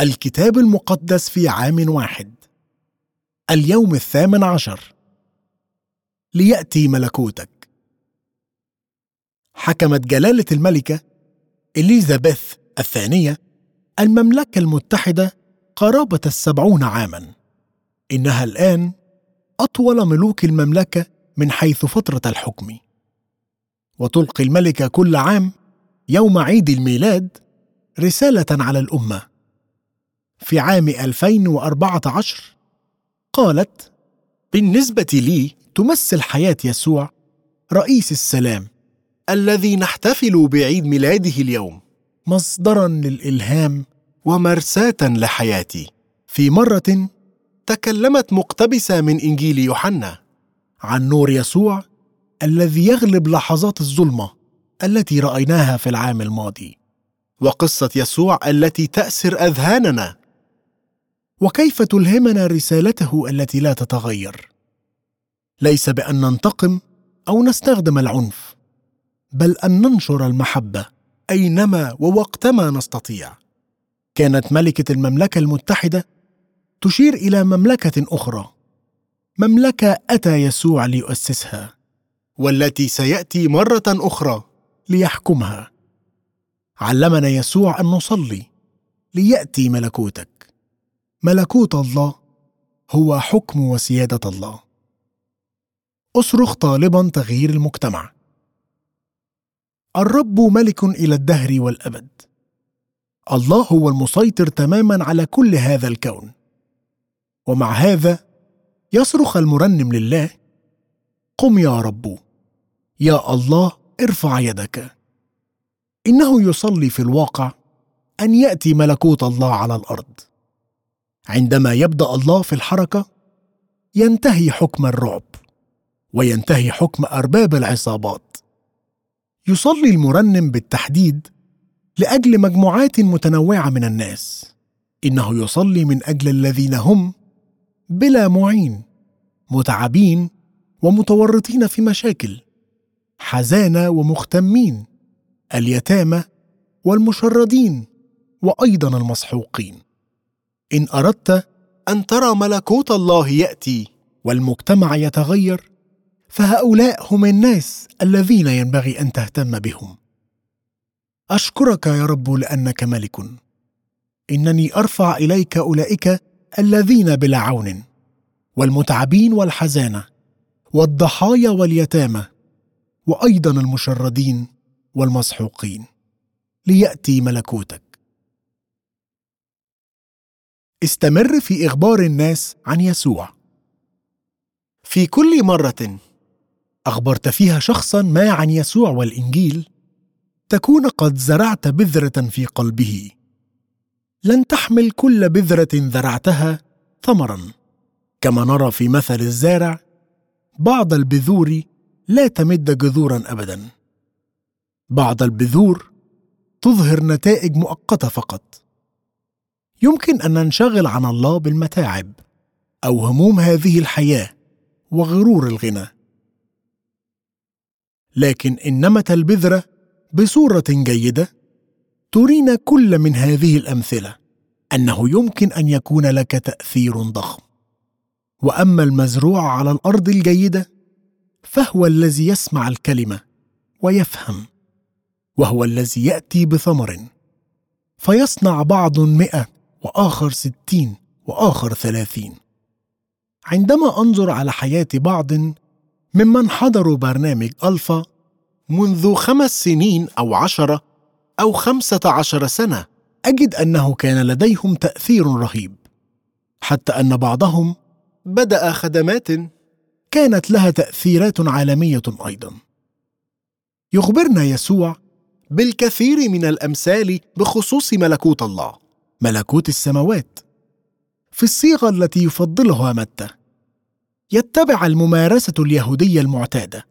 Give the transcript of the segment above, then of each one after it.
الكتاب المقدس في عام واحد. اليوم الثامن عشر. ليأتي ملكوتك. حكمت جلالة الملكة إليزابيث الثانية المملكة المتحدة قرابة السبعون عاما. إنها الآن أطول ملوك المملكة من حيث فترة الحكم. وتلقي الملكة كل عام يوم عيد الميلاد رسالة على الأمة. في عام 2014 قالت بالنسبة لي تمثل حياة يسوع رئيس السلام الذي نحتفل بعيد ميلاده اليوم مصدرا للإلهام ومرساة لحياتي. في مرة تكلمت مقتبسة من إنجيل يوحنا عن نور يسوع الذي يغلب لحظات الظلمة التي رأيناها في العام الماضي وقصة يسوع التي تأسر أذهاننا وكيف تلهمنا رسالته التي لا تتغير؟ ليس بأن ننتقم أو نستخدم العنف بل أن ننشر المحبة أينما ووقتما نستطيع. كانت ملكة المملكة المتحدة تشير إلى مملكة أخرى مملكة أتى يسوع ليؤسسها والتي سيأتي مرة أخرى ليحكمها. علمنا يسوع أن نصلي ليأتي ملكوتك. ملكوت الله هو حكم وسيادة الله. أصرخ طالبا تغيير المجتمع. الرب ملك إلى الدهر والأبد. الله هو المسيطر تماما على كل هذا الكون. ومع هذا يصرخ المرنم لله قم يا رب يا الله ارفع يدك. إنه يصلي في الواقع أن يأتي ملكوت الله على الأرض. عندما يبدأ الله في الحركة ينتهي حكم الرعب وينتهي حكم أرباب العصابات. يصلي المرنم بالتحديد لأجل مجموعات متنوعة من الناس. إنه يصلي من أجل الذين هم بلا معين متعبين ومتورطين في مشاكل حزانة ومختمين اليتامى والمشردين وأيضا المسحوقين. إن أردت أن ترى ملكوت الله يأتي والمجتمع يتغير فهؤلاء هم الناس الذين ينبغي أن تهتم بهم. أشكرك يا رب لأنك ملك. إنني أرفع إليك أولئك الذين بلا عون والمتعبين والحزانه والضحايا واليتامى وأيضا المشردين والمسحوقين. ليأتي ملكوتك. استمر في إخبار الناس عن يسوع. في كل مرة أخبرت فيها شخصا ما عن يسوع والإنجيل تكون قد زرعت بذرة في قلبه. لن تحمل كل بذرة زرعتها ثمرا. كما نرى في مثل الزارع بعض البذور لا تمد جذورا ابدا. بعض البذور تظهر نتائج مؤقتة فقط. يمكن أن ننشغل عن الله بالمتاعب أو هموم هذه الحياة وغرور الغنى. لكن ان نمت البذره بصورة جيدة ترينا كل من هذه الأمثلة أنه يمكن أن يكون لك تأثير ضخم. وأما المزروع على الأرض الجيدة فهو الذي يسمع الكلمة ويفهم وهو الذي يأتي بثمر فيصنع بعض مئة وآخر ستين وآخر ثلاثين. عندما أنظر على حياة بعض ممن حضروا برنامج ألفا منذ خمس سنين أو عشرة أو خمسة عشر سنة أجد أنه كان لديهم تأثير رهيب. حتى أن بعضهم بدأ خدمات كانت لها تأثيرات عالمية أيضا. يخبرنا يسوع بالكثير من الأمثال بخصوص ملكوت الله. ملكوت السماوات. في الصيغة التي يفضلها متى؟ يتبع الممارسة اليهودية المعتادة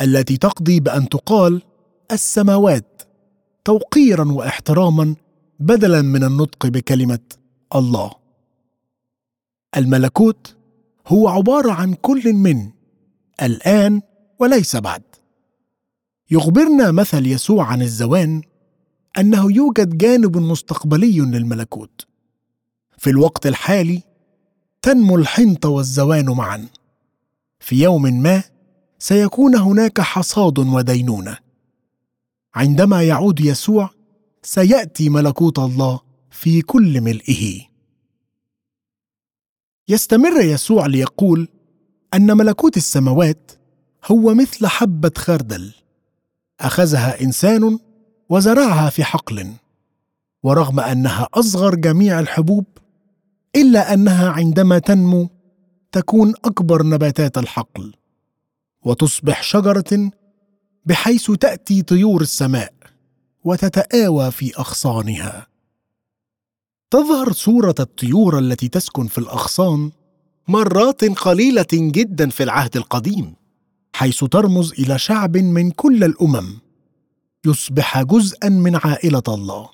التي تقضي بأن تقال السماوات توقيرا واحتراما بدلا من النطق بكلمة الله. الملكوت هو عبارة عن كل من الآن وليس بعد. يخبرنا مثل يسوع عن الزوان أنه يوجد جانب مستقبلي للملكوت. في الوقت الحالي تنمو الحنطه والزوان معا. في يوم ما سيكون هناك حصاد ودينونة. عندما يعود يسوع سيأتي ملكوت الله في كل ملئه. يستمر يسوع ليقول أن ملكوت السماوات هو مثل حبة خردل. أخذها إنسان وزرعها في حقل ورغم أنها أصغر جميع الحبوب إلا أنها عندما تنمو تكون أكبر نباتات الحقل وتصبح شجرة بحيث تأتي طيور السماء وتتآوى في أغصانها. تظهر صورة الطيور التي تسكن في الأغصان مرات قليلة جدا في العهد القديم حيث ترمز إلى شعب من كل الأمم. يصبح جزءا من عائلة الله.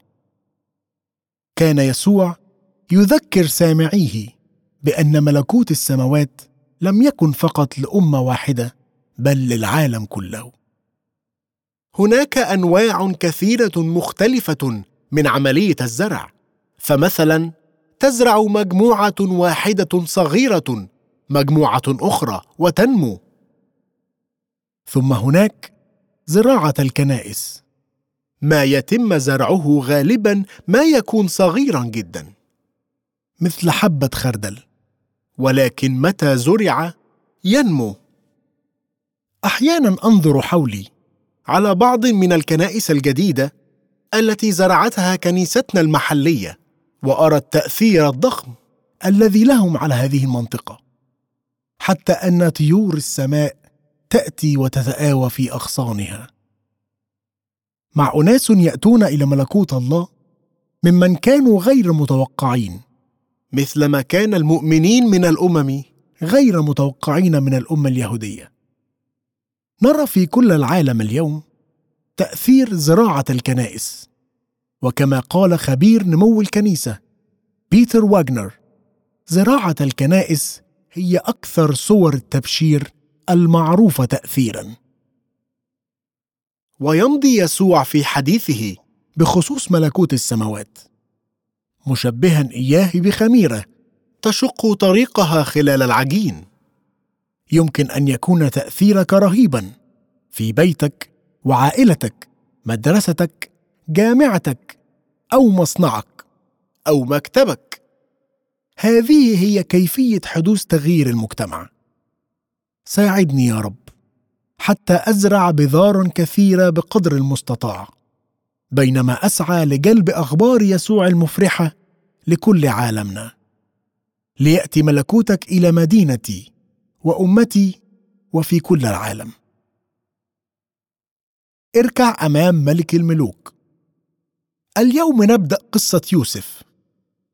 كان يسوع يذكر سامعيه بأن ملكوت السماوات لم يكن فقط لأمة واحدة بل للعالم كله. هناك أنواع كثيرة مختلفة من عملية الزرع. فمثلا تزرع مجموعة واحدة صغيرة مجموعة أخرى وتنمو. ثم هناك زراعة الكنائس. ما يتم زرعه غالبا ما يكون صغيرا جدا. مثل حبة خردل. ولكن متى زرع؟ ينمو. أحيانا أنظر حولي على بعض من الكنائس الجديدة التي زرعتها كنيستنا المحلية وأرى التأثير الضخم الذي لهم على هذه المنطقة. حتى أن طيور السماء تأتي وتتآوى في أغصانها. مع أناس يأتون إلى ملكوت الله ممن كانوا غير متوقعين مثلما كان المؤمنين من الأمم غير متوقعين من الأمة اليهودية. نرى في كل العالم اليوم تأثير زراعة الكنائس وكما قال خبير نمو الكنيسة بيتر واغنر زراعة الكنائس هي أكثر صور التبشير المعروفه تاثيرا. ويمضي يسوع في حديثه بخصوص ملكوت السماوات. مشبها إياه بخميرة تشق طريقها خلال العجين. يمكن أن يكون تأثيرك رهيبا في بيتك وعائلتك مدرستك جامعتك أو مصنعك أو مكتبك. هذه هي كيفية حدوث تغيير المجتمع. ساعدني يا رب حتى أزرع بذار كثيرة بقدر المستطاع بينما أسعى لجلب أخبار يسوع المفرحة لكل عالمنا. ليأتي ملكوتك إلى مدينتي وأمتي وفي كل العالم. اركع أمام ملك الملوك. اليوم نبدأ قصة يوسف.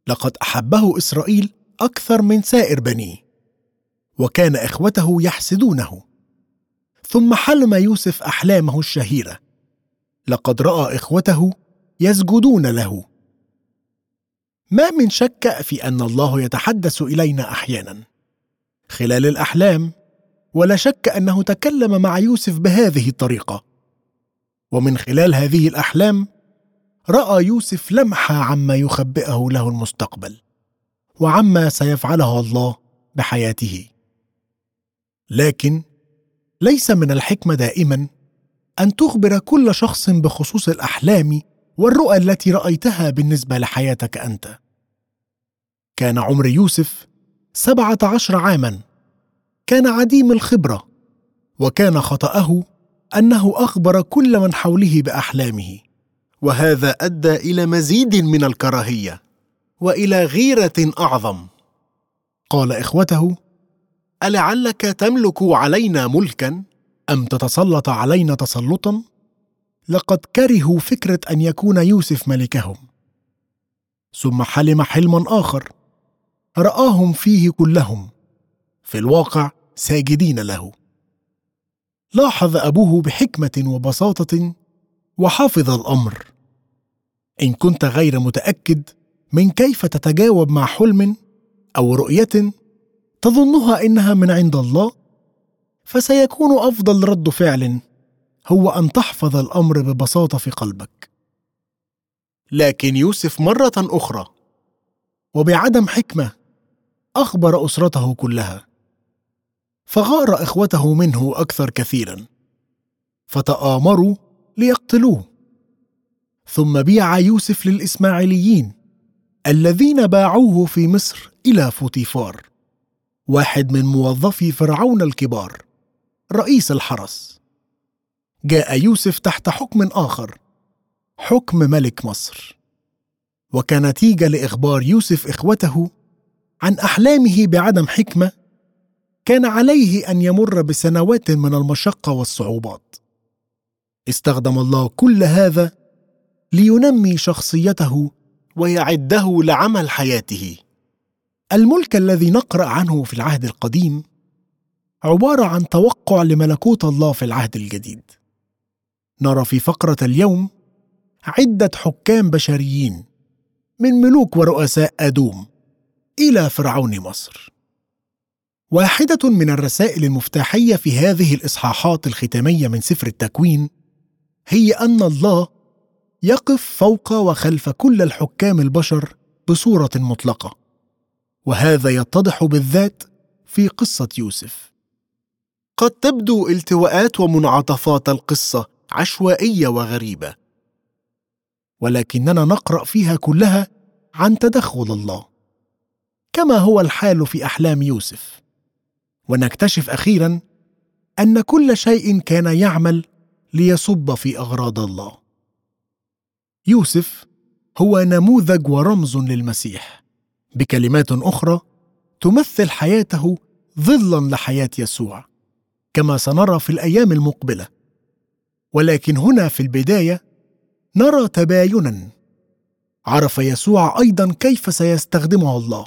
لقد أحبه إسرائيل أكثر من سائر بنيه. وكان إخوته يحسدونه. ثم حلم يوسف أحلامه الشهيرة. لقد رأى إخوته يسجدون له. ما من شك في أن الله يتحدث إلينا أحيانا. خلال الأحلام ولا شك أنه تكلم مع يوسف بهذه الطريقة. ومن خلال هذه الأحلام رأى يوسف لمحة عما يخبئه له المستقبل وعما سيفعله الله بحياته. لكن ليس من الحكمة دائما أن تخبر كل شخص بخصوص الأحلام والرؤى التي رأيتها بالنسبة لحياتك أنت. كان عمر يوسف سبعة عشر عاما. كان عديم الخبرة وكان خطأه أنه أخبر كل من حوله بأحلامه وهذا أدى إلى مزيد من الكراهية وإلى غيرة أعظم. قال إخوته ألعلك تملك علينا ملكا؟ أم تتسلط علينا تسلطا؟ لقد كرهوا فكرة أن يكون يوسف ملكهم. ثم حلم حلما آخر. رآهم فيه كلهم. في الواقع ساجدين له. لاحظ أبوه بحكمة وبساطة وحافظ الأمر. إن كنت غير متأكد من كيف تتجاوب مع حلم أو رؤية تظنها إنها من عند الله؟ فسيكون أفضل رد فعل هو أن تحفظ الأمر ببساطة في قلبك. لكن يوسف مرة أخرى. وبعدم حكمة أخبر أسرته كلها. فغار إخوته منه أكثر كثيرا. فتآمروا ليقتلوه. ثم بيع يوسف للإسماعيليين الذين باعوه في مصر إلى فوتيفار. واحد من موظفي فرعون الكبار رئيس الحرس. جاء يوسف تحت حكم آخر حكم ملك مصر. وكنتيجه لإخبار يوسف إخوته عن أحلامه بعدم حكمة كان عليه أن يمر بسنوات من المشقة والصعوبات. استخدم الله كل هذا لينمي شخصيته ويعده لعمل حياته. الملك الذي نقرأ عنه في العهد القديم عبارة عن توقع لملكوت الله في العهد الجديد. نرى في فقرة اليوم عدة حكام بشريين من ملوك ورؤساء أدوم إلى فرعون مصر. واحدة من الرسائل المفتاحية في هذه الإصحاحات الختامية من سفر التكوين هي أن الله يقف فوق وخلف كل الحكام البشر بصورة مطلقة. وهذا يتضح بالذات في قصة يوسف. قد تبدو التواءات ومنعطفات القصة عشوائية وغريبة. ولكننا نقرأ فيها كلها عن تدخل الله. كما هو الحال في أحلام يوسف. ونكتشف أخيرا أن كل شيء كان يعمل ليصب في أغراض الله. يوسف هو نموذج ورمز للمسيح. بكلمات أخرى تمثل حياته ظلا لحياة يسوع كما سنرى في الأيام المقبلة. ولكن هنا في البداية نرى تباينا. عرف يسوع أيضا كيف سيستخدمه الله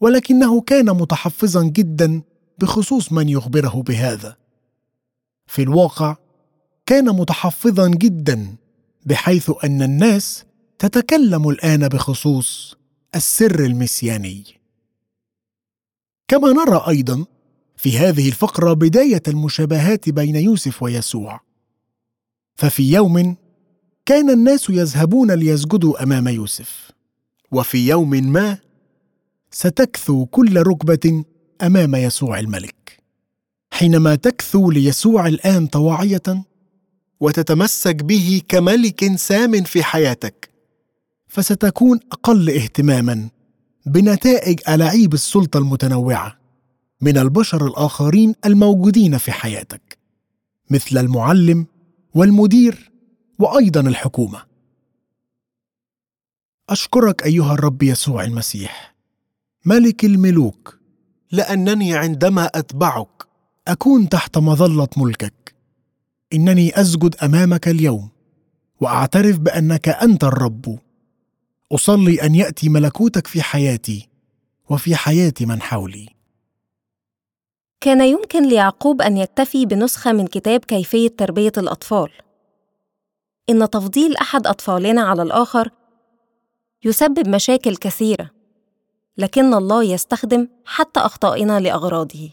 ولكنه كان متحفظا جدا بخصوص من يخبره بهذا. في الواقع كان متحفظا جدا بحيث أن الناس تتكلم الآن بخصوص السر المسياني. كما نرى أيضا في هذه الفقرة بداية المشابهات بين يوسف ويسوع. ففي يوم كان الناس يذهبون ليسجدوا أمام يوسف وفي يوم ما ستكثو كل ركبة أمام يسوع الملك. حينما تكثو ليسوع الآن طواعية وتتمسك به كملك سام في حياتك فستكون أقل اهتماما بنتائج ألاعيب السلطة المتنوعة من البشر الآخرين الموجودين في حياتك مثل المعلم والمدير وأيضا الحكومة. أشكرك أيها الرب يسوع المسيح ملك الملوك لأنني عندما أتبعك أكون تحت مظلة ملكك. إنني أسجد أمامك اليوم وأعترف بأنك أنت الرب. أصلي أن يأتي ملكوتك في حياتي وفي حياة من حولي. كان يمكن ليعقوب أن يكتفي بنسخة من كتاب كيفية تربية الأطفال. إن تفضيل أحد أطفالنا على الآخر يسبب مشاكل كثيرة لكن الله يستخدم حتى أخطائنا لأغراضه.